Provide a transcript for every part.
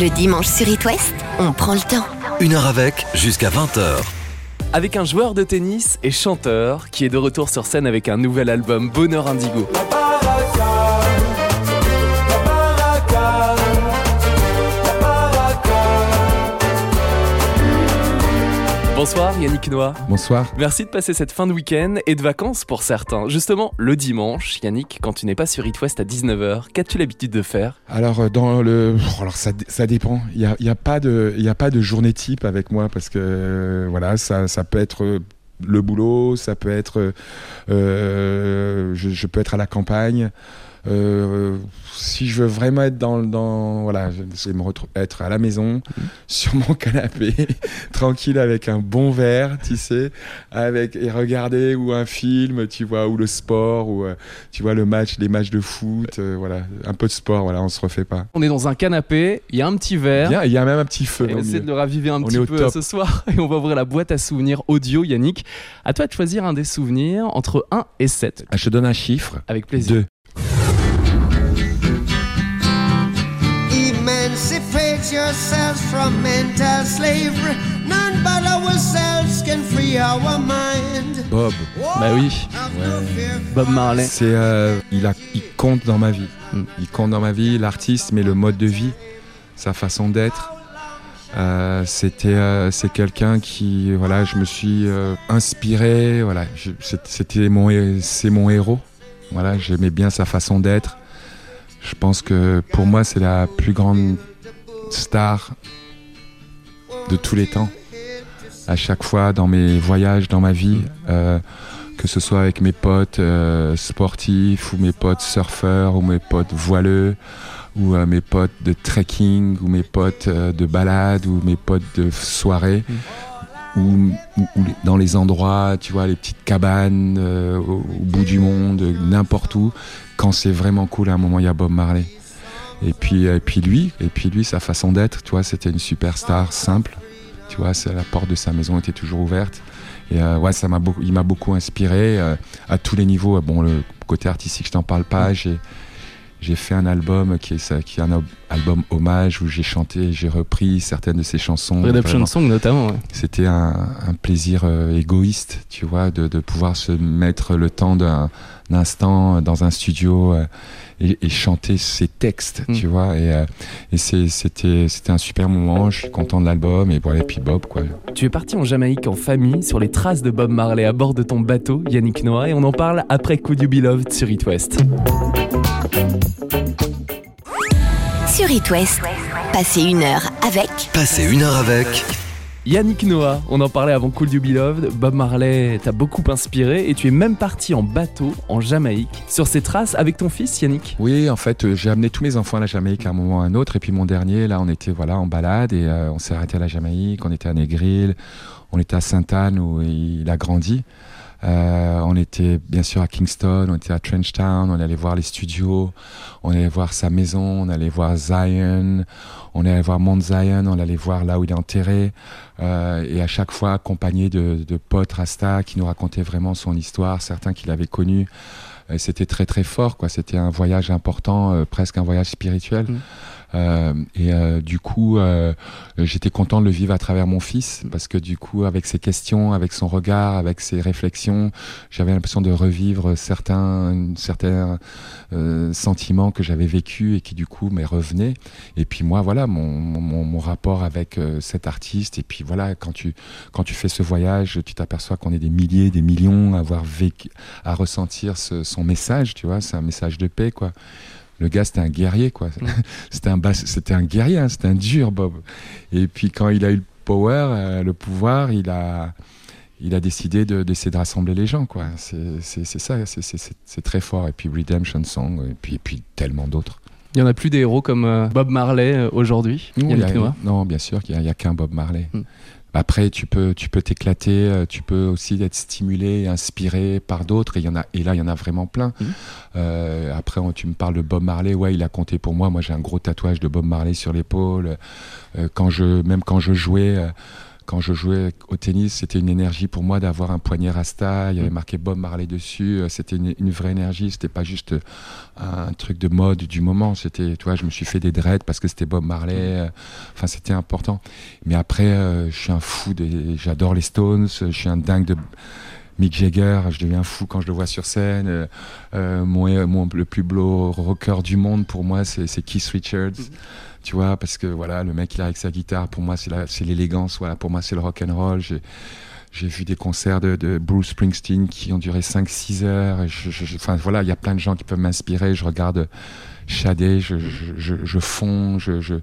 Le dimanche sur It West, on prend le temps. Une heure avec, jusqu'à 20h. Avec un joueur de tennis et chanteur qui est de retour sur scène avec un nouvel album Bonheur Indigo. Bonsoir Yannick Noah. Bonsoir. Merci de passer cette fin de week-end et de vacances pour certains. Justement, le dimanche, Yannick, quand tu n'es pas sur It West à 19h, qu'as-tu l'habitude de faire? Alors, euh, dans le. oh, alors, ça, ça dépend. Il n'y a, il y a, pas de- il y a pas de journée type avec moi parce que, euh, voilà, ça, ça peut être. euh, Le boulot, ça peut être. euh, je, je peux être à la campagne. Euh, si je veux vraiment être dans, dans voilà, je vais me être à la maison, mm. sur mon canapé, tranquille avec un bon verre, tu sais, avec et regarder ou un film, tu vois, ou le sport, ou euh, tu vois le match, les matchs de foot, euh, voilà, un peu de sport, voilà, on se refait pas. On est dans un canapé, il y a un petit verre, il y a même un petit feu. On essaie de le raviver un petit peu ce soir et on va ouvrir la boîte à souvenirs audio, Yannick. À toi de choisir un des souvenirs entre 1 et 7. Ah, je te donne un chiffre. Avec plaisir. 2. Yourselves from mental slavery. None but ourselves can free our mind. Bob. Bah oui. Ouais. Bob Marley. C'est, euh, il, a, il compte dans ma vie. Mm. Il compte dans ma vie, l'artiste, mais le mode de vie, sa façon d'être. Euh, c'était euh, c'est quelqu'un qui voilà je me suis euh, inspiré voilà c'était mon c'est mon héros voilà j'aimais bien sa façon d'être je pense que pour moi c'est la plus grande star de tous les temps. À chaque fois, dans mes voyages, dans ma vie, euh, que ce soit avec mes potes euh, sportifs ou mes potes surfeurs ou mes potes voileux ou euh, mes potes de trekking ou mes potes de balade ou mes potes de soirée ou, ou- dans les endroits, tu vois, les petites cabanes au, au bout du monde, n'importe où, quand c'est vraiment cool, à un moment il y a Bob Marley. Et puis, et puis lui, et puis lui, sa façon d'être, tu vois, c'était une superstar simple. Tu vois, c'est la porte de sa maison était toujours ouverte. Et euh, ouais, ça m'a il m'a beaucoup inspiré euh, à tous les niveaux. Bon, le côté artistique, je t'en parle pas. J'ai j'ai fait un album qui est, ça- qui est un al- album hommage où j'ai chanté, j'ai repris certaines de ses chansons. Redemption Song notamment. ouais. C'était un, un plaisir euh, égoïste, tu vois, de, de pouvoir se mettre le temps d'un d'un instant dans un studio euh, et, et chanter ses textes, Mm. tu vois. Et, euh, et c'était c'était un super moment. Je suis content de l'album et voilà. Et puis Bob, quoi. Tu es parti en Jamaïque en famille sur les traces de Bob Marley à bord de ton bateau Yannick Noah et on en parle après Could You Be Loved sur It West. Sur It West, passez une heure avec Passez une heure avec. Yannick Noah, on en parlait avant Could You Be Loved, Bob Marley t'a beaucoup inspiré et tu es même parti en bateau en Jamaïque sur ces traces avec ton fils Yannick. Oui, en fait, euh, j'ai amené tous mes enfants à la Jamaïque à un moment ou à un autre. Et puis mon dernier, là, on était voilà en balade et euh, on s'est arrêté à la Jamaïque. On était à Negril, on était à Sainte-Anne où il a grandi. Euh, on était bien sûr à Kingston, on était à Trenchtown, on allait voir les studios, on allait voir sa maison, on allait voir Zion, on allait voir Mount Zion, on allait voir là où il est enterré, euh, et à chaque fois accompagné de, de potes Rasta qui nous racontaient vraiment son histoire, certains qu'il avait connus. Et C'était très très fort, quoi. C'était un voyage important, euh, presque un voyage spirituel. Mm. Euh, et euh, du coup, euh, j'étais content de le vivre à travers mon fils, parce que du coup, avec ses questions, avec son regard, avec ses réflexions, j'avais l'impression de revivre certains, certains sentiments que j'avais vécus et qui du coup me revenaient. Et puis moi, voilà, mon, mon, mon rapport avec cet artiste. Et puis voilà, quand tu, quand tu fais ce voyage, tu t'aperçois qu'on est des milliers, des millions à avoir vécu, à ressentir ce- son message, tu vois, c'est un message de paix, quoi. Le gars, c'était un guerrier, quoi. c'était un, c'était un guerrier, hein, c'était un dur, Bob. Et puis quand il a eu le power, euh, le pouvoir, il a, il a décidé de, d'essayer de rassembler les gens, quoi. C'est, c'est, c'est ça, c'est, très fort. Et puis Redemption Song, et puis, et puis tellement d'autres. Il y en a plus des héros comme euh, Bob Marley euh, aujourd'hui? Non, bien sûr qu'il n'y a, il y a qu'un Bob Marley. Hmm. Après, tu peux, tu peux t'éclater, euh, tu peux aussi être stimulé, et inspiré par d'autres. Et, il y en a, et là, il y en a vraiment plein. Mhm. Euh, après, on- tu me parles de Bob Marley. Ouais, il a compté pour moi. Moi, j'ai un gros tatouage de Bob Marley sur l'épaule. Euh, quand je, même quand je jouais, quand je jouais au tennis, c'était une énergie pour moi d'avoir un poignet rasta. Il y avait Mm. marqué Bob Marley dessus. Euh, C'était une, une vraie énergie. C'était pas juste euh, un truc de mode du moment. C'était, tu vois, je me suis fait des dreads parce que c'était Bob Marley. euh, Enfin, c'était important. Mais après, je suis un fou des, j'adore les Stones. Je suis un dingue de Mick Jagger. Je deviens fou quand je le vois sur scène. Euh, euh, mon, mon- le plus beau rocker du monde pour moi, c'est, Keith Richards. Tu vois, parce que voilà, le mec il arrive avec sa guitare. Pour moi, c'est l'élégance. Voilà, pour moi, c'est le rock and roll. J'ai, j'ai vu des concerts de, de Bruce Springsteen qui ont duré 5-6 heures. Et je- je- je- Enfin voilà, il y a plein de gens qui peuvent m'inspirer. Je regarde Shadé, je, je, je, je fonds, je, je,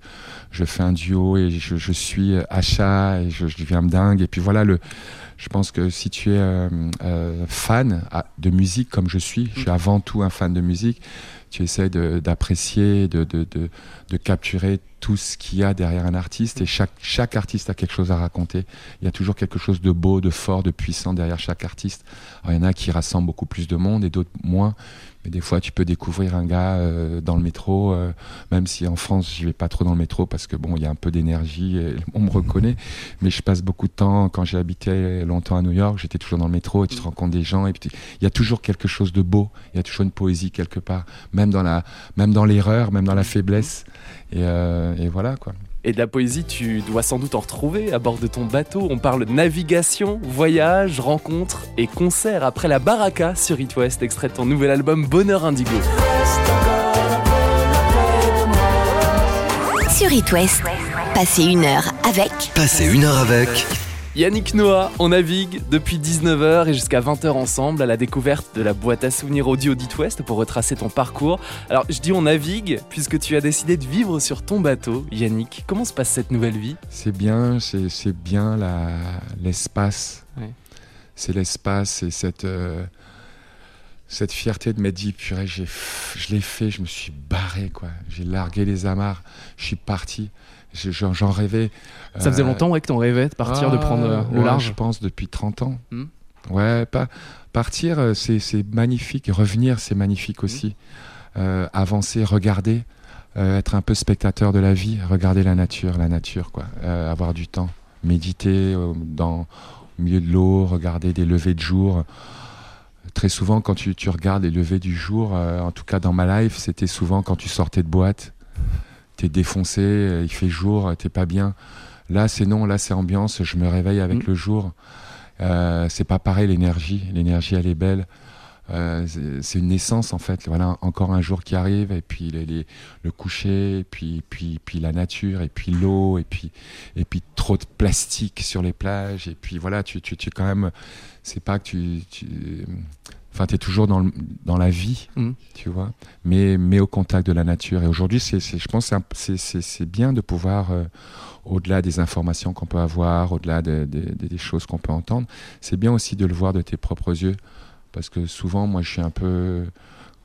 je fais un duo et je, je suis achat et je, je deviens dingue. Et puis voilà, le, je pense que si tu es euh, euh, fan de musique comme je suis, je suis avant tout un fan de musique, tu essaies d'apprécier, de, de, de, de capturer tout ce qu'il y a derrière un artiste et chaque, chaque artiste a quelque chose à raconter. Il y a toujours quelque chose de beau, de fort, de puissant derrière chaque artiste. Alors, il y en a qui rassemblent beaucoup plus de monde et d'autres moins. Mais des fois, tu peux découvrir un gars euh, dans le métro, euh, même si en France, je vais pas trop dans le métro parce que bon, il y a un peu d'énergie on me reconnaît. Mais je passe beaucoup de temps, quand j'ai habité longtemps à New York, j'étais toujours dans le métro et tu te rencontres des gens et puis il y a toujours quelque chose de beau, il y a toujours une poésie quelque part, même dans la, même dans l'erreur, même dans la faiblesse. Et, euh, et voilà quoi. Et de la poésie, tu dois sans doute en retrouver à bord de ton bateau. On parle navigation, voyage, rencontres et concerts après la Baraka sur It West, extrait de ton nouvel album Bonheur Indigo. Sur It West, passez une heure avec Passez une heure avec Yannick Noah, on navigue depuis 19h et jusqu'à 20h ensemble à la découverte de la boîte à souvenirs audio d'It West pour retracer ton parcours. Alors je dis on navigue puisque tu as décidé de vivre sur ton bateau. Yannick, comment se passe cette nouvelle vie? C'est bien, c'est c'est bien l'espace. Ouais. C'est l'espace et cette, euh, cette fierté de m'être dit, purée, je l'ai fait, je me suis barré, quoi. J'ai largué les amarres, je suis parti. Je- J'en rêvais. Ça faisait Euh, longtemps ouais, que t'en rêvais de partir, de ah, prendre euh, le ouais, large Je pense depuis 30 ans. Hmm. Ouais, pas, partir, euh, c'est magnifique. Revenir, c'est magnifique Hmm. aussi. Euh, avancer, regarder, euh, être un peu spectateur de la vie, regarder la nature, la nature, quoi. Euh, avoir du temps, méditer dans, au milieu de l'eau, regarder des levées de jour. Très souvent, quand tu, tu regardes les levées du jour, en tout cas dans ma life, c'était souvent quand tu sortais de boîte. T'es défoncé, il fait jour, t'es pas bien. Là, c'est non, là, c'est ambiance. Je me réveille avec Mm. le jour. Euh, c'est pas pareil l'énergie. L'énergie, elle est belle. Euh, c'est- c'est une naissance en fait. Voilà, encore un jour qui arrive et puis les, les- le coucher, et puis puis puis la nature, et puis l'eau, et puis et puis trop de plastique sur les plages, et puis voilà, tu tu tu quand même, c'est pas que tu tu Enfin, tu es toujours dans, le- dans la vie, Mhm. tu vois, mais, mais au contact de la nature. Et aujourd'hui, c'est, je pense que c'est bien de pouvoir, euh, au-delà des informations qu'on peut avoir, au-delà de- de- de- des choses qu'on peut entendre, c'est bien aussi de le voir de tes propres yeux. Parce que souvent, moi, je suis un peu.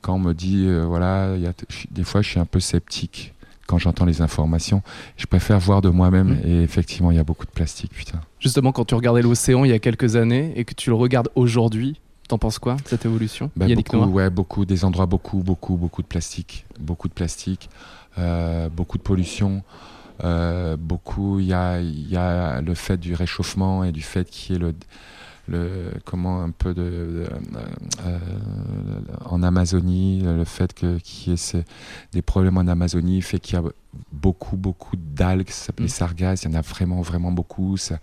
Quand on me dit, euh, voilà, y a, des fois, je suis un peu sceptique quand j'entends les informations. Je préfère voir de moi-même. Mhm. Et effectivement, il y a beaucoup de plastique, putain. Justement, quand tu regardais l'océan il y a quelques années et que tu le regardes aujourd'hui, t'en penses quoi cette évolution Bah, beaucoup, ouais, beaucoup, des endroits, beaucoup, beaucoup, beaucoup de plastique. Beaucoup de plastique, euh, beaucoup de pollution. euh, beaucoup, il y a, il y a le fait du réchauffement et du fait qu'il y ait le, le comment un peu de, de- euh, en Amazonie, le fait que qu'il y ait ces- des problèmes en Amazonie fait qu'il y a beaucoup beaucoup d'algues, ça s'appelle Mm. les sargasses, il y en a vraiment vraiment beaucoup, ça,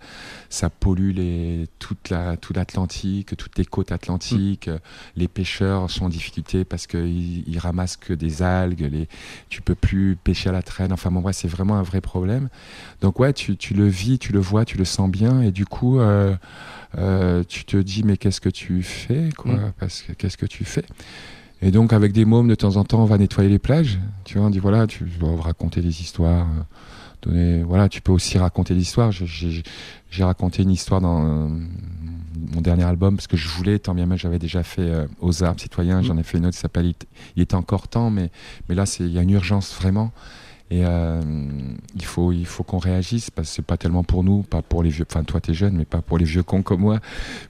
ça pollue les, toute la, tout l'Atlantique, toutes les côtes atlantiques, Mm. les pêcheurs sont en difficulté parce qu'ils ils ramassent que des algues, les, tu peux plus pêcher à la traîne, enfin bon bref c'est vraiment un vrai problème. Donc ouais, tu, tu le vis, tu le vois, tu le sens bien et du coup euh, euh, tu te dis mais qu'est-ce que tu fais quoi Mm. Parce que qu'est-ce que tu fais Et donc avec des mômes de temps en temps on va nettoyer les plages. Tu vois, on dit voilà, tu dois raconter des histoires. euh, Donner, voilà, tu peux aussi raconter des histoires. Je- J'ai raconté une histoire dans euh, mon dernier album parce que je voulais, tant bien mal, j'avais déjà fait euh, aux arbres citoyens. J'en ai fait une autre qui s'appelle Il était encore temps, mais mais là c'est il y a une urgence vraiment. Et euh, il faut, il faut qu'on réagisse parce que c'est pas tellement pour nous, pas pour les vieux. Enfin, toi, t'es jeune, mais pas pour les vieux cons comme moi.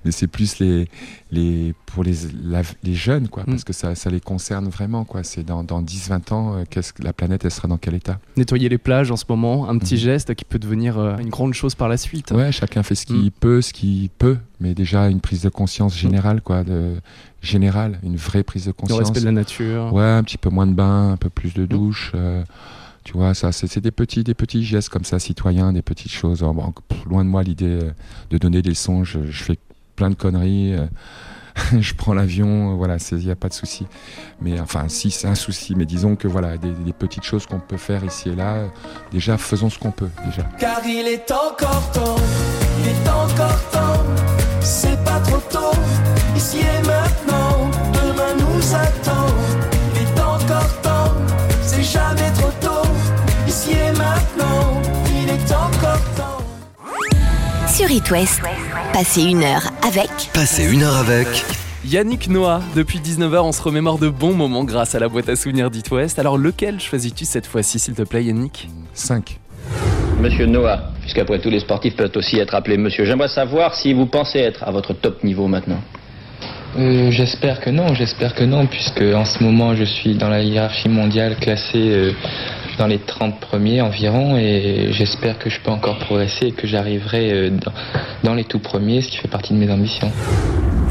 Mais c'est plus les, les, pour les, la- les jeunes, quoi, Mm. parce que ça, ça les concerne vraiment, quoi. C'est dans, dans 10-20 ans, euh, qu'est-ce que la planète, elle sera dans quel état? Nettoyer les plages en ce moment, un petit Mhm. geste qui peut devenir euh, une grande chose par la suite. Ouais, chacun fait ce qu'il Mm. peut, ce qu'il peut, mais déjà une prise de conscience générale, quoi, de, générale, une vraie prise de Le conscience. respect de la nature. Ouais, un petit peu moins de bain, un peu plus de douche. euh, tu vois, ça, c'est des petits, des petits gestes comme ça, citoyens, des petites choses. Loin de moi l'idée euh, de donner des leçons. Je, fais plein de conneries. euh, je prends l'avion, euh, voilà, il n'y a pas de souci. Mais enfin, si c'est un souci, mais disons que voilà, des, petites choses qu'on peut faire ici et là. déjà, faisons ce qu'on peut, déjà. Car il est encore temps, il est encore temps, c'est pas trop tôt, ici et maintenant, demain nous attend. Sur It West, passez une heure avec Passez une heure avec Yannick Noah, depuis 19h, on se remémore de bons moments grâce à la boîte à souvenirs d'It West. Alors lequel choisis-tu cette fois-ci, s'il te plaît, Yannick 5. Monsieur Noah, puisqu'après tout les sportifs peuvent aussi être appelés monsieur, j'aimerais savoir si vous pensez être à votre top niveau maintenant. Euh, j'espère que non, j'espère que non, puisque en ce moment je suis dans la hiérarchie mondiale classé euh, dans les 30 premiers environ, et j'espère que je peux encore progresser et que j'arriverai euh, dans, dans les tout premiers, ce qui fait partie de mes ambitions.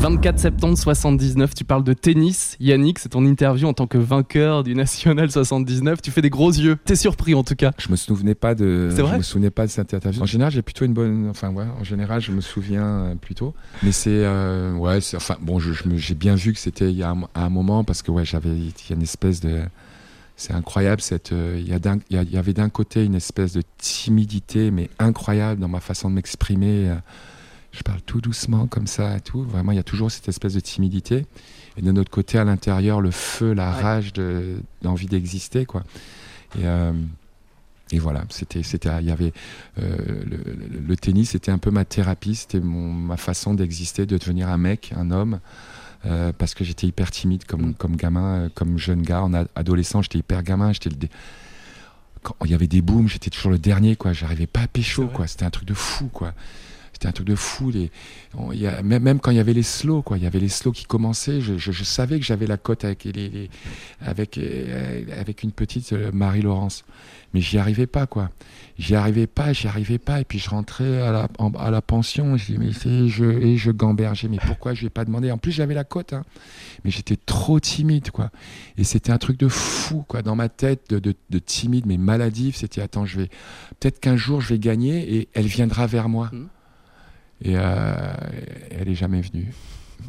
24 septembre 79, tu parles de tennis. Yannick, c'est ton interview en tant que vainqueur du National 79. Tu fais des gros yeux. T'es surpris en tout cas. Je me souvenais pas de. C'est vrai Je me souvenais pas de cette interview. En général, j'ai plutôt une bonne. Enfin, ouais. En général, je me souviens euh, plutôt. Mais c'est. euh, ouais. Enfin, bon, je, je me- j'ai bien vu que c'était il y a un, à un moment parce que ouais, j'avais. Il y a une espèce de. C'est incroyable cette. euh, Il y, avait d'un côté une espèce de timidité, mais incroyable dans ma façon de m'exprimer. euh, Je parle tout doucement comme ça et tout. Vraiment, il y a toujours cette espèce de timidité. Et de notre côté, à l'intérieur, le feu, la rage de d'envie d'exister, quoi. Et, euh, et voilà, c'était, c'était, il y avait euh, le, le- le tennis, c'était un peu ma thérapie, c'était mon, ma façon d'exister, de devenir un mec, un homme, euh, parce que j'étais hyper timide comme, Mm. comme gamin, euh, comme jeune gars, en adolescent, j'étais hyper gamin, j'étais le quand il y avait des booms, j'étais toujours le dernier, quoi. J'arrivais pas à pécho, quoi. C'était un truc de fou, quoi. C'était un truc de fou. Les, même, quand il y avait les slows, quoi. Il y avait les slows qui commençaient. Je, savais que j'avais la cote avec euh, avec une petite euh, Marie-Laurence, mais j'y arrivais pas, quoi. J'y arrivais pas, j'y arrivais pas. Et puis je rentrais à la, à la pension. Et je gambergeais. Mais pourquoi je ai pas demandé? En plus j'avais la cote, hein. mais j'étais trop timide, quoi. Et c'était un truc de fou, quoi, dans ma tête, de, de, de timide, mais maladif. C'était attends, je vais peut-être qu'un jour je vais gagner et elle viendra vers moi. Mhm. Et euh, elle est jamais venue.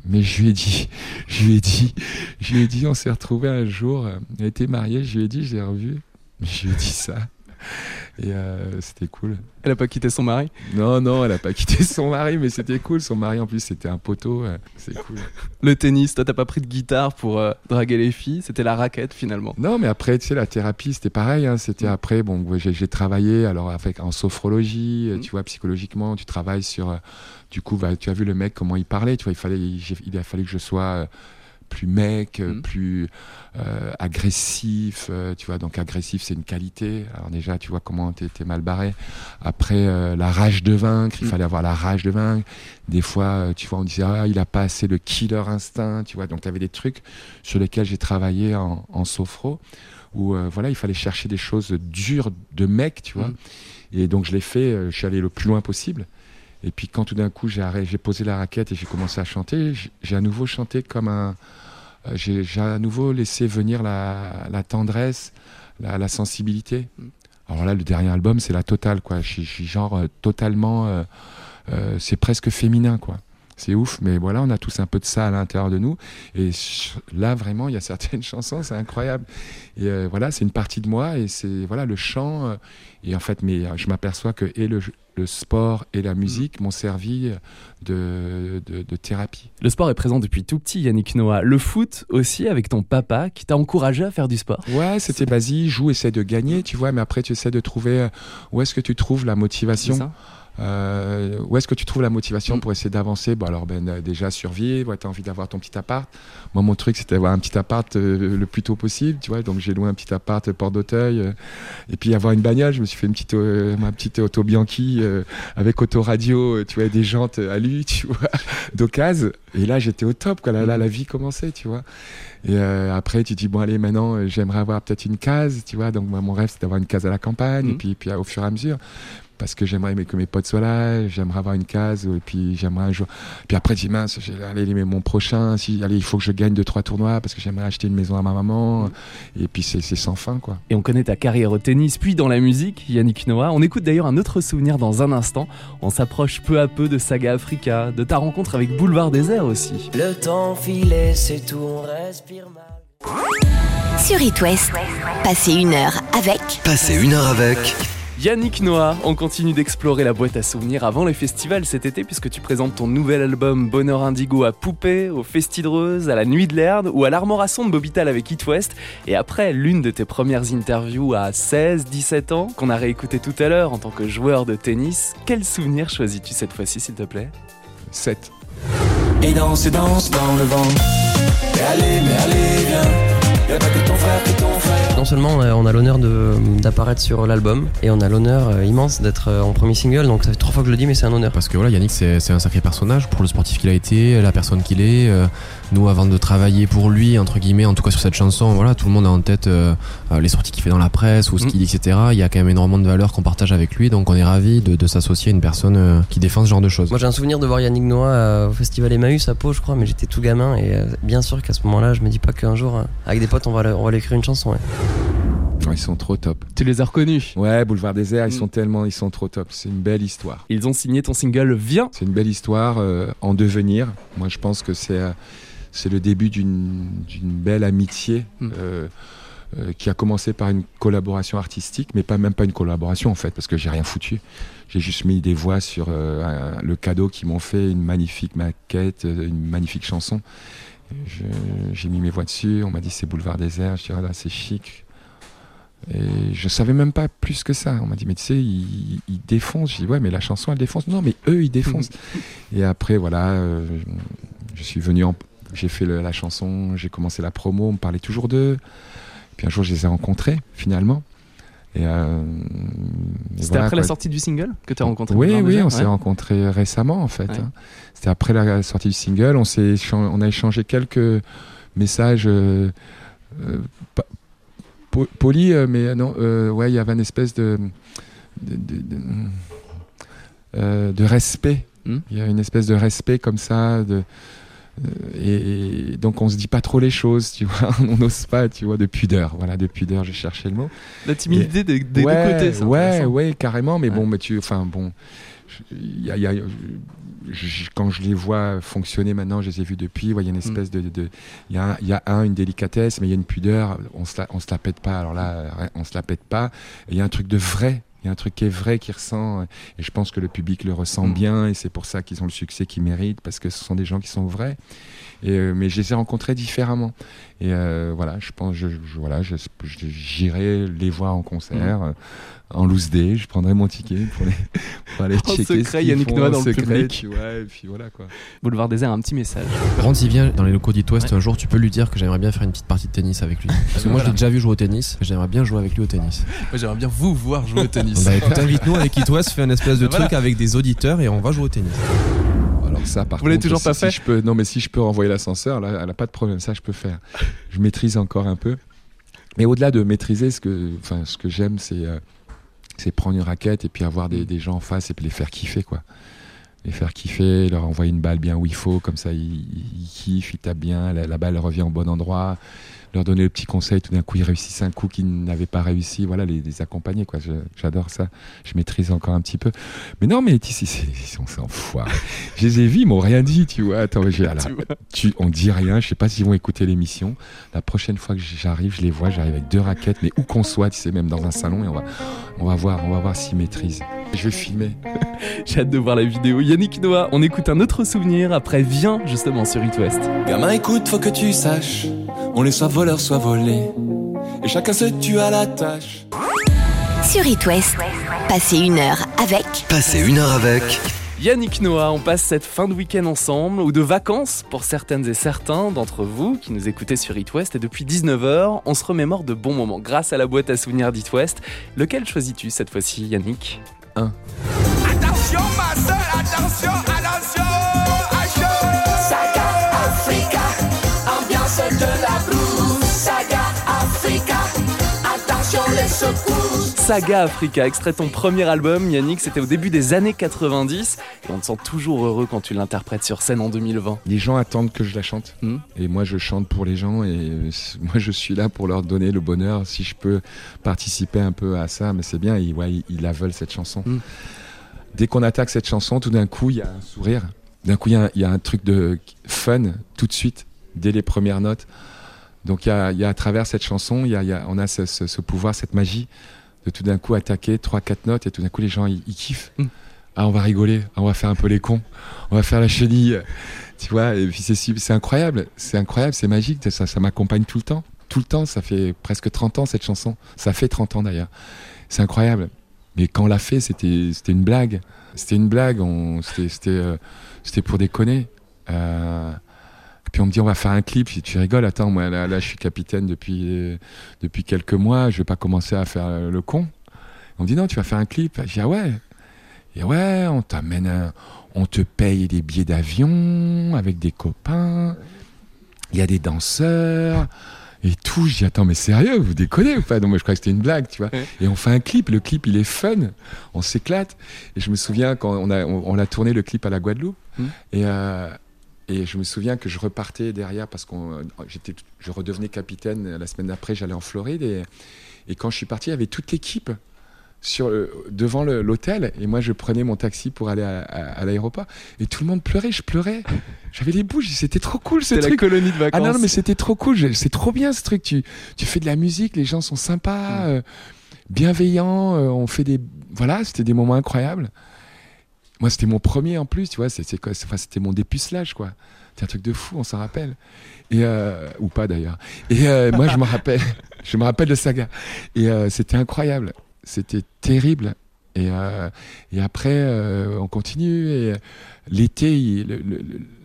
Mais je lui ai dit, je lui ai dit, je lui ai dit, on s'est retrouvés un jour. euh, Elle était mariée, je lui ai dit, je l'ai revue. Je lui ai dit ça. Et euh, c'était cool. Elle a pas quitté son mari? Non, non, elle a pas quitté son mari, mais c'était cool. Son mari, en plus, c'était un poteau. euh, C'est cool. Le tennis, toi t'as pas pris de guitare pour euh, draguer les filles? C'était la raquette finalement. Non, mais après, tu sais, la thérapie, c'était pareil. hein. C'était Mm. après, bon, j'ai travaillé alors avec, en sophrologie, Mm. tu vois, psychologiquement, tu travailles sur. euh, du coup, bah, tu as vu le mec, comment il parlait, tu vois, il, fallait, il, il a fallu que je sois plus mec, euh, Mm. plus euh, agressif, euh, tu vois, donc agressif, c'est une qualité. Alors déjà, tu vois comment t'es mal barré. Après, euh, la rage de vaincre, il Mm. fallait avoir la rage de vaincre. Des fois, tu vois, on disait, ah, il a pas assez le killer instinct, tu vois, donc tu avais des trucs sur lesquels j'ai travaillé en, en sophro où voilà, il fallait chercher des choses dures de mec, tu vois. Mm. Et donc je l'ai fait, je suis allé le plus loin possible. Et puis quand tout d'un coup j'ai posé la raquette et j'ai commencé à chanter, j'ai à nouveau chanté comme un, euh, j'ai à nouveau laissé venir la, tendresse, la, sensibilité. Alors là, le dernier album, c'est la totale, quoi. Je suis- genre euh, totalement, euh, c'est presque féminin, quoi. C'est ouf, mais voilà, on a tous un peu de ça à l'intérieur de nous. Et là, vraiment, il y a certaines chansons, c'est incroyable. Et euh, voilà, c'est une partie de moi, et c'est voilà le chant. euh, et en fait, mais euh, je m'aperçois que et le, le sport et la musique m'ont servi de, de, de thérapie. Le sport est présent depuis tout petit, Yannick Noah. Le foot aussi, avec ton papa qui t'a encouragé à faire du sport. Ouais, c'était vas-y, joue, essaie de gagner, tu vois, mais après tu essaies de trouver où est-ce que tu trouves la motivation. Euh, où est-ce que tu trouves la motivation Mm. pour essayer d'avancer Bon, alors ben, déjà survivre, tu as envie d'avoir ton petit appart. Moi, mon truc, c'était avoir un petit appart euh, le plus tôt possible, tu vois. Donc, j'ai loué un petit appart euh, Port d'Auteuil. euh, et puis, avoir une bagnole, je me suis fait une petite, ma petite auto Bianchi avec autoradio, tu vois, des jantes à lui, tu vois, d'occasion. Et là, j'étais au top, quoi. Là, là, la vie commençait, tu vois. Et après, tu dis, bon, allez, maintenant, j'aimerais avoir peut-être une case, tu vois. Donc, moi, mon rêve, c'est d'avoir une case à la campagne. Et puis, puis, au fur et à mesure, parce que j'aimerais aimer que mes potes soient là, j'aimerais avoir une case, et puis j'aimerais un jour. Puis après, je dis, mince, j'ai- allez, mais mon prochain, si, allez, il faut que je gagne deux, trois tournois, parce que j'aimerais acheter une maison à ma maman. Et puis, c'est c'est sans fin, quoi. Et on connaît ta carrière au tennis, puis dans la musique, Yannick Noah. On écoute d'ailleurs un autre souvenir dans un instant. On s'approche peu à peu de Saga Africa, de ta rencontre avec Boulevard Désert aussi. Le temps filait, c'est tout, on respire mal. Sur It West, passez une heure avec Passez une heure avec Yannick Noah, on continue d'explorer la boîte à souvenirs avant les festivals cet été puisque tu présentes ton nouvel album Bonheur Indigo à Poupée, au Festidreuse, à la Nuit de l'Erde ou à l'Armorasson de Bobital avec It West. Et après l'une de tes premières interviews à 16-17 ans, qu'on a réécouté tout à l'heure en tant que joueur de tennis, quel souvenir choisis-tu cette fois-ci s'il te plaît? 7. Et danse et danse dans le vent. Et allez, mais allez, viens. Y'a pas que ton frère, que ton frère. Non seulement on a, on a l'honneur d'apparaître sur l'album et on a l'honneur euh, immense d'être euh, en premier single, donc ça fait trois fois que je le dis, mais c'est un honneur. Parce que voilà, Yannick, c'est un sacré personnage pour le sportif qu'il a été, la personne qu'il est. Euh, nous, avant de travailler pour lui, entre guillemets, en tout cas sur cette chanson, voilà, tout le monde a en tête euh, euh, les sorties qu'il fait dans la presse ou ce Mm. qu'il dit, etc. Il y a quand même énormément de valeurs qu'on partage avec lui, donc on est ravis de, de s'associer à une personne euh, qui défend ce genre de choses. Moi j'ai un souvenir de voir Yannick Noah euh, au festival Emmaüs à Pau, je crois, mais j'étais tout gamin et euh, bien sûr qu'à ce moment-là, je me dis pas qu'un jour, euh, avec des potes, on va, on va lui écrire une chanson. ouais. Ils sont trop top. Tu les as reconnus Ouais, Boulevard Désert, ils Mm. sont tellement, ils sont trop top. C'est une belle histoire. Ils ont signé ton single Viens. C'est une belle histoire euh, en devenir. Moi, je pense que c'est euh, c'est le début d'une belle amitié Mm. euh, qui a commencé par une collaboration artistique, mais pas même pas une collaboration en fait, parce que j'ai rien foutu. J'ai juste mis des voix sur un- le cadeau qu'ils m'ont fait, une magnifique maquette, une magnifique chanson. Je- J'ai mis mes voix dessus. On m'a dit c'est Boulevard Désert. Je dis ah là c'est chic. Et je savais même pas plus que ça. On m'a dit, mais tu sais, ils, ils défoncent. J'ai dit, ouais, mais la chanson, elle défonce. Non, mais eux, ils défoncent. et après, voilà, euh, je suis venu en. J'ai fait le- la chanson, j'ai commencé la promo, on me parlait toujours d'eux. Puis un jour, je les ai rencontrés, finalement. Et, euh, C'était voilà, après la sortie du single que tu as rencontré Oui, oui, on s'est Ouais. rencontrés récemment en fait. Ouais. hein. C'était après la sortie du single. On, on a échangé quelques messages euh, euh, pa- polis, mais non, euh, ouais, il y avait une espèce de, de, de- de- de respect. Hmm. Il y a une espèce de respect comme ça. De, et, et donc on se dit pas trop les choses, tu vois. On n'ose pas, tu vois, de pudeur. Voilà, de pudeur. J'ai cherché le mot La timidité des, des ouais, deux côtés, c'est ouais, ouais, carrément. Mais Ouais. bon, mais tu, enfin bon, y a, y a- je- quand je les vois fonctionner maintenant, je les ai vus depuis. ouais, Il y a une Mm. espèce de, il y a, un- il y a un une délicatesse, mais il y a une pudeur. On se la, on se la pète pas. Alors là, euh, on se la pète pas. Il y a un truc de vrai. Il y a un truc qui est vrai, qui ressent, et je pense que le public le ressent Mm. bien, et c'est pour ça qu'ils ont le succès qu'ils méritent, parce que ce sont des gens qui sont vrais. Et, euh, mais je les ai rencontrés différemment. Et euh, voilà, je pense, je, je- voilà, j'irai les voir en concert, euh, en loose day. Je prendrai mon ticket pour, les, pour aller En checker secret, Yannick font, Noah en dans le secret, public. tu vois, et puis voilà quoi. Boulevard Désert un petit message. Contre, s'il vient dans les locaux d'It West un jour, tu peux lui dire que j'aimerais bien faire une petite partie de tennis avec lui. Parce que moi, je l'ai déjà vu jouer au tennis, j'aimerais bien jouer avec lui au tennis. Moi, j'aimerais bien vous voir jouer au tennis. Bah écoute, invite-nous avec It West, fais un espèce de Voilà. truc avec des auditeurs et on va jouer au tennis. Alors ça, par Vous l'avez contre, toujours si- pas si fait je peux, Non, mais si je peux renvoyer l'ascenseur, là, elle a pas de problème. Ça, je peux faire. Je maîtrise encore un peu. Mais au-delà de maîtriser, ce que, enfin, ce que j'aime, c'est, euh, c'est prendre une raquette et puis avoir des, des gens en face et puis les faire kiffer, quoi. Les faire kiffer, leur envoyer une balle bien où il faut, comme ça, ils, ils kiffent, ils tapent bien, la, la balle revient au bon endroit. Leur donner le petit conseil, tout d'un coup, ils réussissent un coup qu'ils n'avaient pas réussi. Voilà, les, les accompagner, quoi. J'adore ça. Je maîtrise encore un petit peu. Mais non, mais ici, ils sont c'est enfoirés. Je les ai vus, ils m'ont rien dit, tu vois. Attends, j'ai, alors, Tu vois. tu, on dit rien, je sais pas s'ils vont écouter l'émission. La prochaine fois que j'arrive, je les vois, j'arrive avec deux raquettes, mais où qu'on soit, tu sais, même dans un salon, et on va, on va voir, on va voir s'ils maîtrisent. Je vais filmer. J'ai hâte de voir la vidéo. Yannick Noah, on écoute un autre souvenir après Viens justement sur It West. Gamin, écoute, faut que tu saches. On est soit voleur, soit volé. Et chacun se tue à la tâche. Sur It West, passez une heure avec. Passez une heure avec. Yannick Noah, on passe cette fin de week-end ensemble ou de vacances pour certaines et certains d'entre vous qui nous écoutez sur It West et depuis 19h, on se remémore de bons moments grâce à la boîte à souvenirs d'It West. Lequel choisis-tu cette fois-ci Yannick? Un. Attention ma soeur, attention, attention, Saga Africa, extrait ton premier album, Yannick, c'était au début des années 90 et on te sent toujours heureux quand tu l'interprètes sur scène en 2020. Les gens attendent que je la chante. Hmm. Et moi, je chante pour les gens et euh, moi, je suis là pour leur donner le bonheur. Si je peux participer un peu à ça, mais c'est bien. Ils, ouais, ils, ils la veulent, cette chanson. Hmm. Dès qu'on attaque cette chanson, tout d'un coup, il y a un sourire. D'un coup, y, il y a un truc de fun tout de suite, dès les premières notes. Donc, il y a, y a à travers cette chanson, y a, y a- on a ce, ce- ce pouvoir, cette magie de tout d'un coup attaquer trois, quatre notes et tout d'un coup, les gens, ils, kiffent. Hmm. Ah, on va rigoler, Ah, on va faire un peu les cons, on va faire la chenille. Tu vois, et puis c'est incroyable, c'est incroyable, c'est magique, ça, ça m'accompagne tout le temps. Tout le temps, ça fait presque 30 ans cette chanson. Ça fait 30 ans d'ailleurs. C'est incroyable. Mais quand on l'a fait, c'était c'était une blague. C'était une blague, on- c'était c'était, euh, c'était pour déconner. Euh, puis on me dit on va faire un clip, tu rigoles, attends, moi là, là, je suis capitaine depuis, euh, depuis quelques mois, je vais pas commencer à faire euh, le con. On me dit non, tu vas faire un clip. Je dis ah ouais. Et ouais, on t'amène on te paye des billets d'avion avec des copains. Il y a des danseurs et tout. Je dis attends mais sérieux, vous déconnez ou pas? Non, moi je crois que c'était une blague, tu vois. Et on fait un clip. Le clip il est fun, on s'éclate. Et je me souviens quand on a on, on a tourné le clip à la Guadeloupe Mm. et euh, et je me souviens que je repartais derrière parce qu'on j'étais je redevenais capitaine la semaine d'après. J'allais en Floride et et quand je suis parti, il y avait toute l'équipe sur devant l'hôtel et moi je prenais mon taxi pour aller à, à- à l'aéroport et tout le monde pleurait, je pleurais. J'avais les bouches, c'était trop cool ce C'est la truc. colonie de Ah vacances. non, non, mais c'était trop cool, c'est trop bien ce truc. Tu, tu fais de la musique, les gens sont sympas, Mm. euh, bienveillants, euh, on fait des. Voilà, c'était des moments incroyables. Moi, c'était mon premier en plus, tu vois, enfin, c'était mon dépucelage, quoi. C'est un truc de fou, on s'en rappelle. Et, euh, ou pas d'ailleurs. Et euh, moi, je me rappelle, je me rappelle de Saga. Et euh, c'était incroyable, c'était terrible. Et, euh, et après, euh, on continue. Et euh, l'été,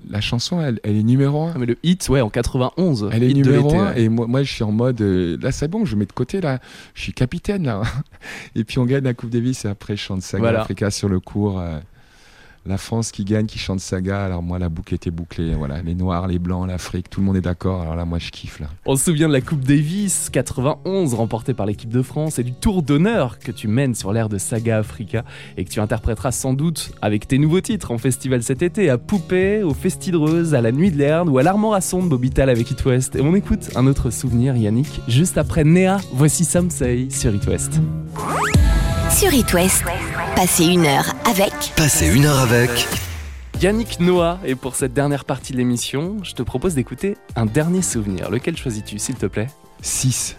la chanson, elle, elle est numéro un. Ah, mais le hit, ouais, en 91. Elle est numéro l'été, un ouais. et moi, moi je suis en mode là c'est bon je mets de côté là je suis capitaine là et puis on gagne la Coupe Davis et après je chante Saga Voilà. Africa sur le cours la France qui gagne qui chante Saga alors moi la boucle était bouclée voilà les noirs les blancs l'Afrique tout le monde est d'accord alors là moi je kiffe On se souvient de la Coupe Davis 91 remportée par l'équipe de France et du tour d'honneur que tu mènes sur l'air de Saga Africa et que tu interpréteras sans doute avec tes nouveaux titres en festival cet été à Poupée, au Festidreuse, à la Nuit de l'Erne ou à l'Armorasson de Bobital avec It. Et on écoute un autre souvenir Yannick juste après Néa. Voici Say sur It West. Sur It West, passez une heure avec. Passez une heure avec. Yannick Noah et pour cette dernière partie de l'émission, je te propose d'écouter un dernier souvenir. Lequel choisis-tu s'il te plaît? 6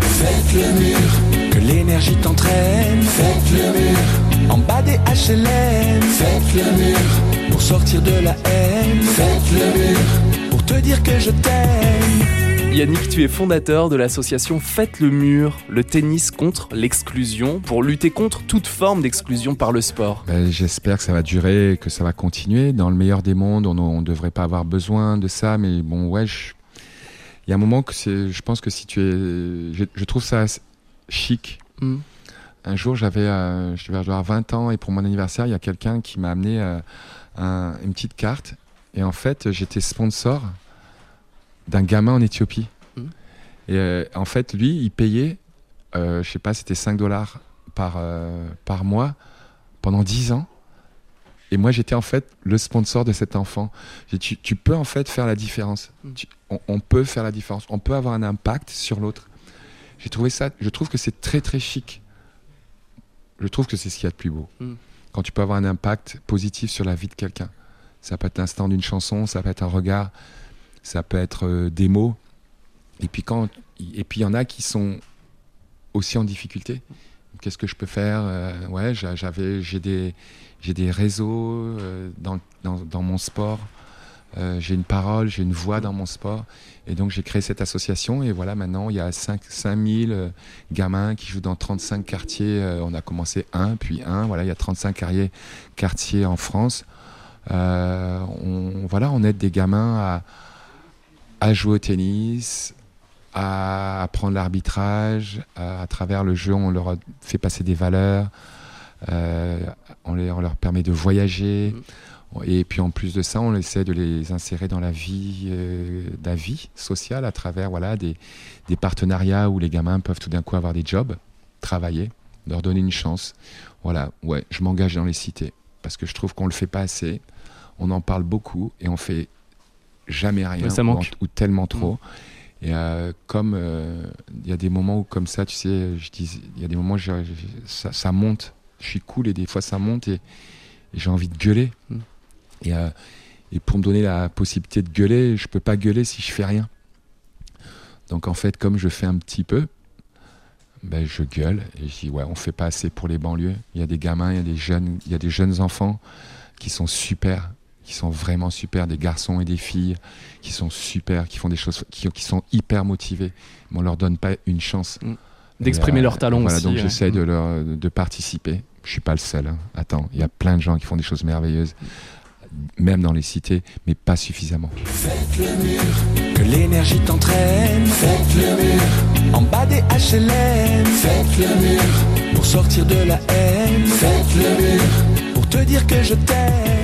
Faites le mur, que l'énergie t'entraîne. Faites le mur, en bas des HLM. Faites le mur, pour sortir de la haine. Faites le mur, pour te dire que je t'aime. Yannick, tu es fondateur de l'association Faites le mur, le tennis contre l'exclusion, pour lutter contre toute forme d'exclusion par le sport. Ben, j'espère que ça va durer que ça va continuer dans le meilleur des mondes on ne devrait pas avoir besoin de ça mais bon ouais je- il y a un moment que je pense que si tu es je, je trouve ça chic Mm. un jour, j'avais, euh, je devais avoir 20 ans et pour mon anniversaire, il y a quelqu'un qui m'a amené euh, un- une petite carte. Et en fait, j'étais sponsor d'un gamin en Éthiopie. Mhm. Et euh, en fait, lui, il payait, euh, je sais pas, c'était 5 dollars par, euh, par mois pendant 10 ans. Et moi, j'étais en fait le sponsor de cet enfant. Tu, tu peux en fait faire la différence. Tu- on, on peut faire la différence. On peut avoir un impact sur l'autre. J'ai trouvé ça, je trouve que c'est très très chic. Je trouve que c'est ce qu'il y a de plus beau. Mm. Quand tu peux avoir un impact positif sur la vie de quelqu'un. Ça peut être l'instant d'une chanson, ça peut être un regard, ça peut être euh, des mots. Et puis quand, et puis il y en a qui sont aussi en difficulté. Qu'est-ce que je peux faire Euh, Ouais, j'avais, j'ai des, j'ai des réseaux euh, dans, dans, dans mon sport j'ai une parole, j'ai une voix dans mon sport. Et donc j'ai créé cette association et voilà maintenant il y a 5, 5000 euh, gamins qui jouent dans 35 quartiers. On a commencé un, puis un, voilà il y a 35 quartiers, quartiers en France. On, voilà, on aide des gamins à, à jouer au tennis, à apprendre l'arbitrage, à, à travers le jeu on leur fait passer des valeurs, euh, on, les- on leur permet de voyager. Et puis en plus de ça, on essaie de les insérer dans la vie, euh, la vie sociale à travers voilà, des, des partenariats où les gamins peuvent tout d'un coup avoir des jobs, travailler, leur donner une chance. Voilà, ouais, je m'engage dans les cités parce que je trouve qu'on le fait pas assez. On en parle beaucoup et on fait jamais rien ou, manque. en- ou tellement trop. Et euh, comme euh, il y a des moments où comme ça, tu sais, je dis, il y a des moments où je- je- ça, ça monte. Je suis cool et des fois ça monte et, et j'ai envie de gueuler. Mm. Et, euh, et pour me donner la possibilité de gueuler, je peux pas gueuler si je fais rien. Donc en fait, comme je fais un petit peu, ben, je gueule et je dis ouais, on fait pas assez pour les banlieues. Il y a des gamins, il y a des jeunes, il y a des jeunes enfants qui sont super, qui sont vraiment super, des garçons et des filles qui sont super, qui font des choses, qui, qui sont hyper motivés. Mais on leur donne pas une chance Mm. D'exprimer Et, leur talent voilà, aussi, Donc ouais. j'essaie de Mm. leur de participer. Je suis pas le seul. hein. Attends, il y a plein de gens qui font des choses merveilleuses, même dans les cités, mais pas suffisamment. Faites le mur, que l'énergie t'entraîne. Faites le mur, en bas des HLM. Faites le mur, pour sortir de la haine. Faites le mur, pour te dire que je t'aime.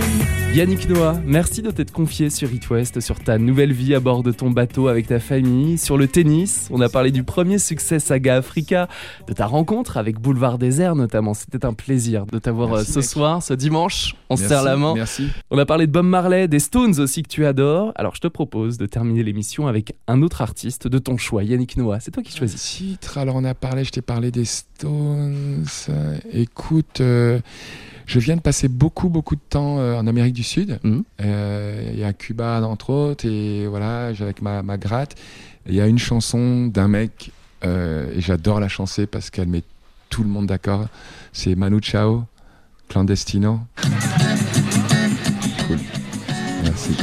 Yannick Noah, merci de t'être confié sur It West, sur ta nouvelle vie à bord de ton bateau avec ta famille, sur le tennis. On a parlé du premier succès Saga Africa, de ta rencontre avec Boulevard Désert notamment. C'était un plaisir de t'avoir Merci, euh, ce mec. soir, ce dimanche. On se serre la main. Merci. On a parlé de Bob Marley, des Stones aussi que tu adores. Alors je te propose de terminer l'émission avec un autre artiste de ton choix, Yannick Noah. C'est toi qui choisis. Titre, alors on a parlé, je t'ai parlé des Stones. Euh, Écoute, euh, je viens de passer beaucoup, beaucoup de temps euh, en Amérique du Sud. Mhm. Euh, Il y a Cuba, entre autres, et voilà, j'ai avec ma, ma gratte. Il y a une chanson d'un mec, euh, et j'adore la chanter parce qu'elle met tout le monde d'accord. C'est Manu Chao, Clandestino. Cool. Merci.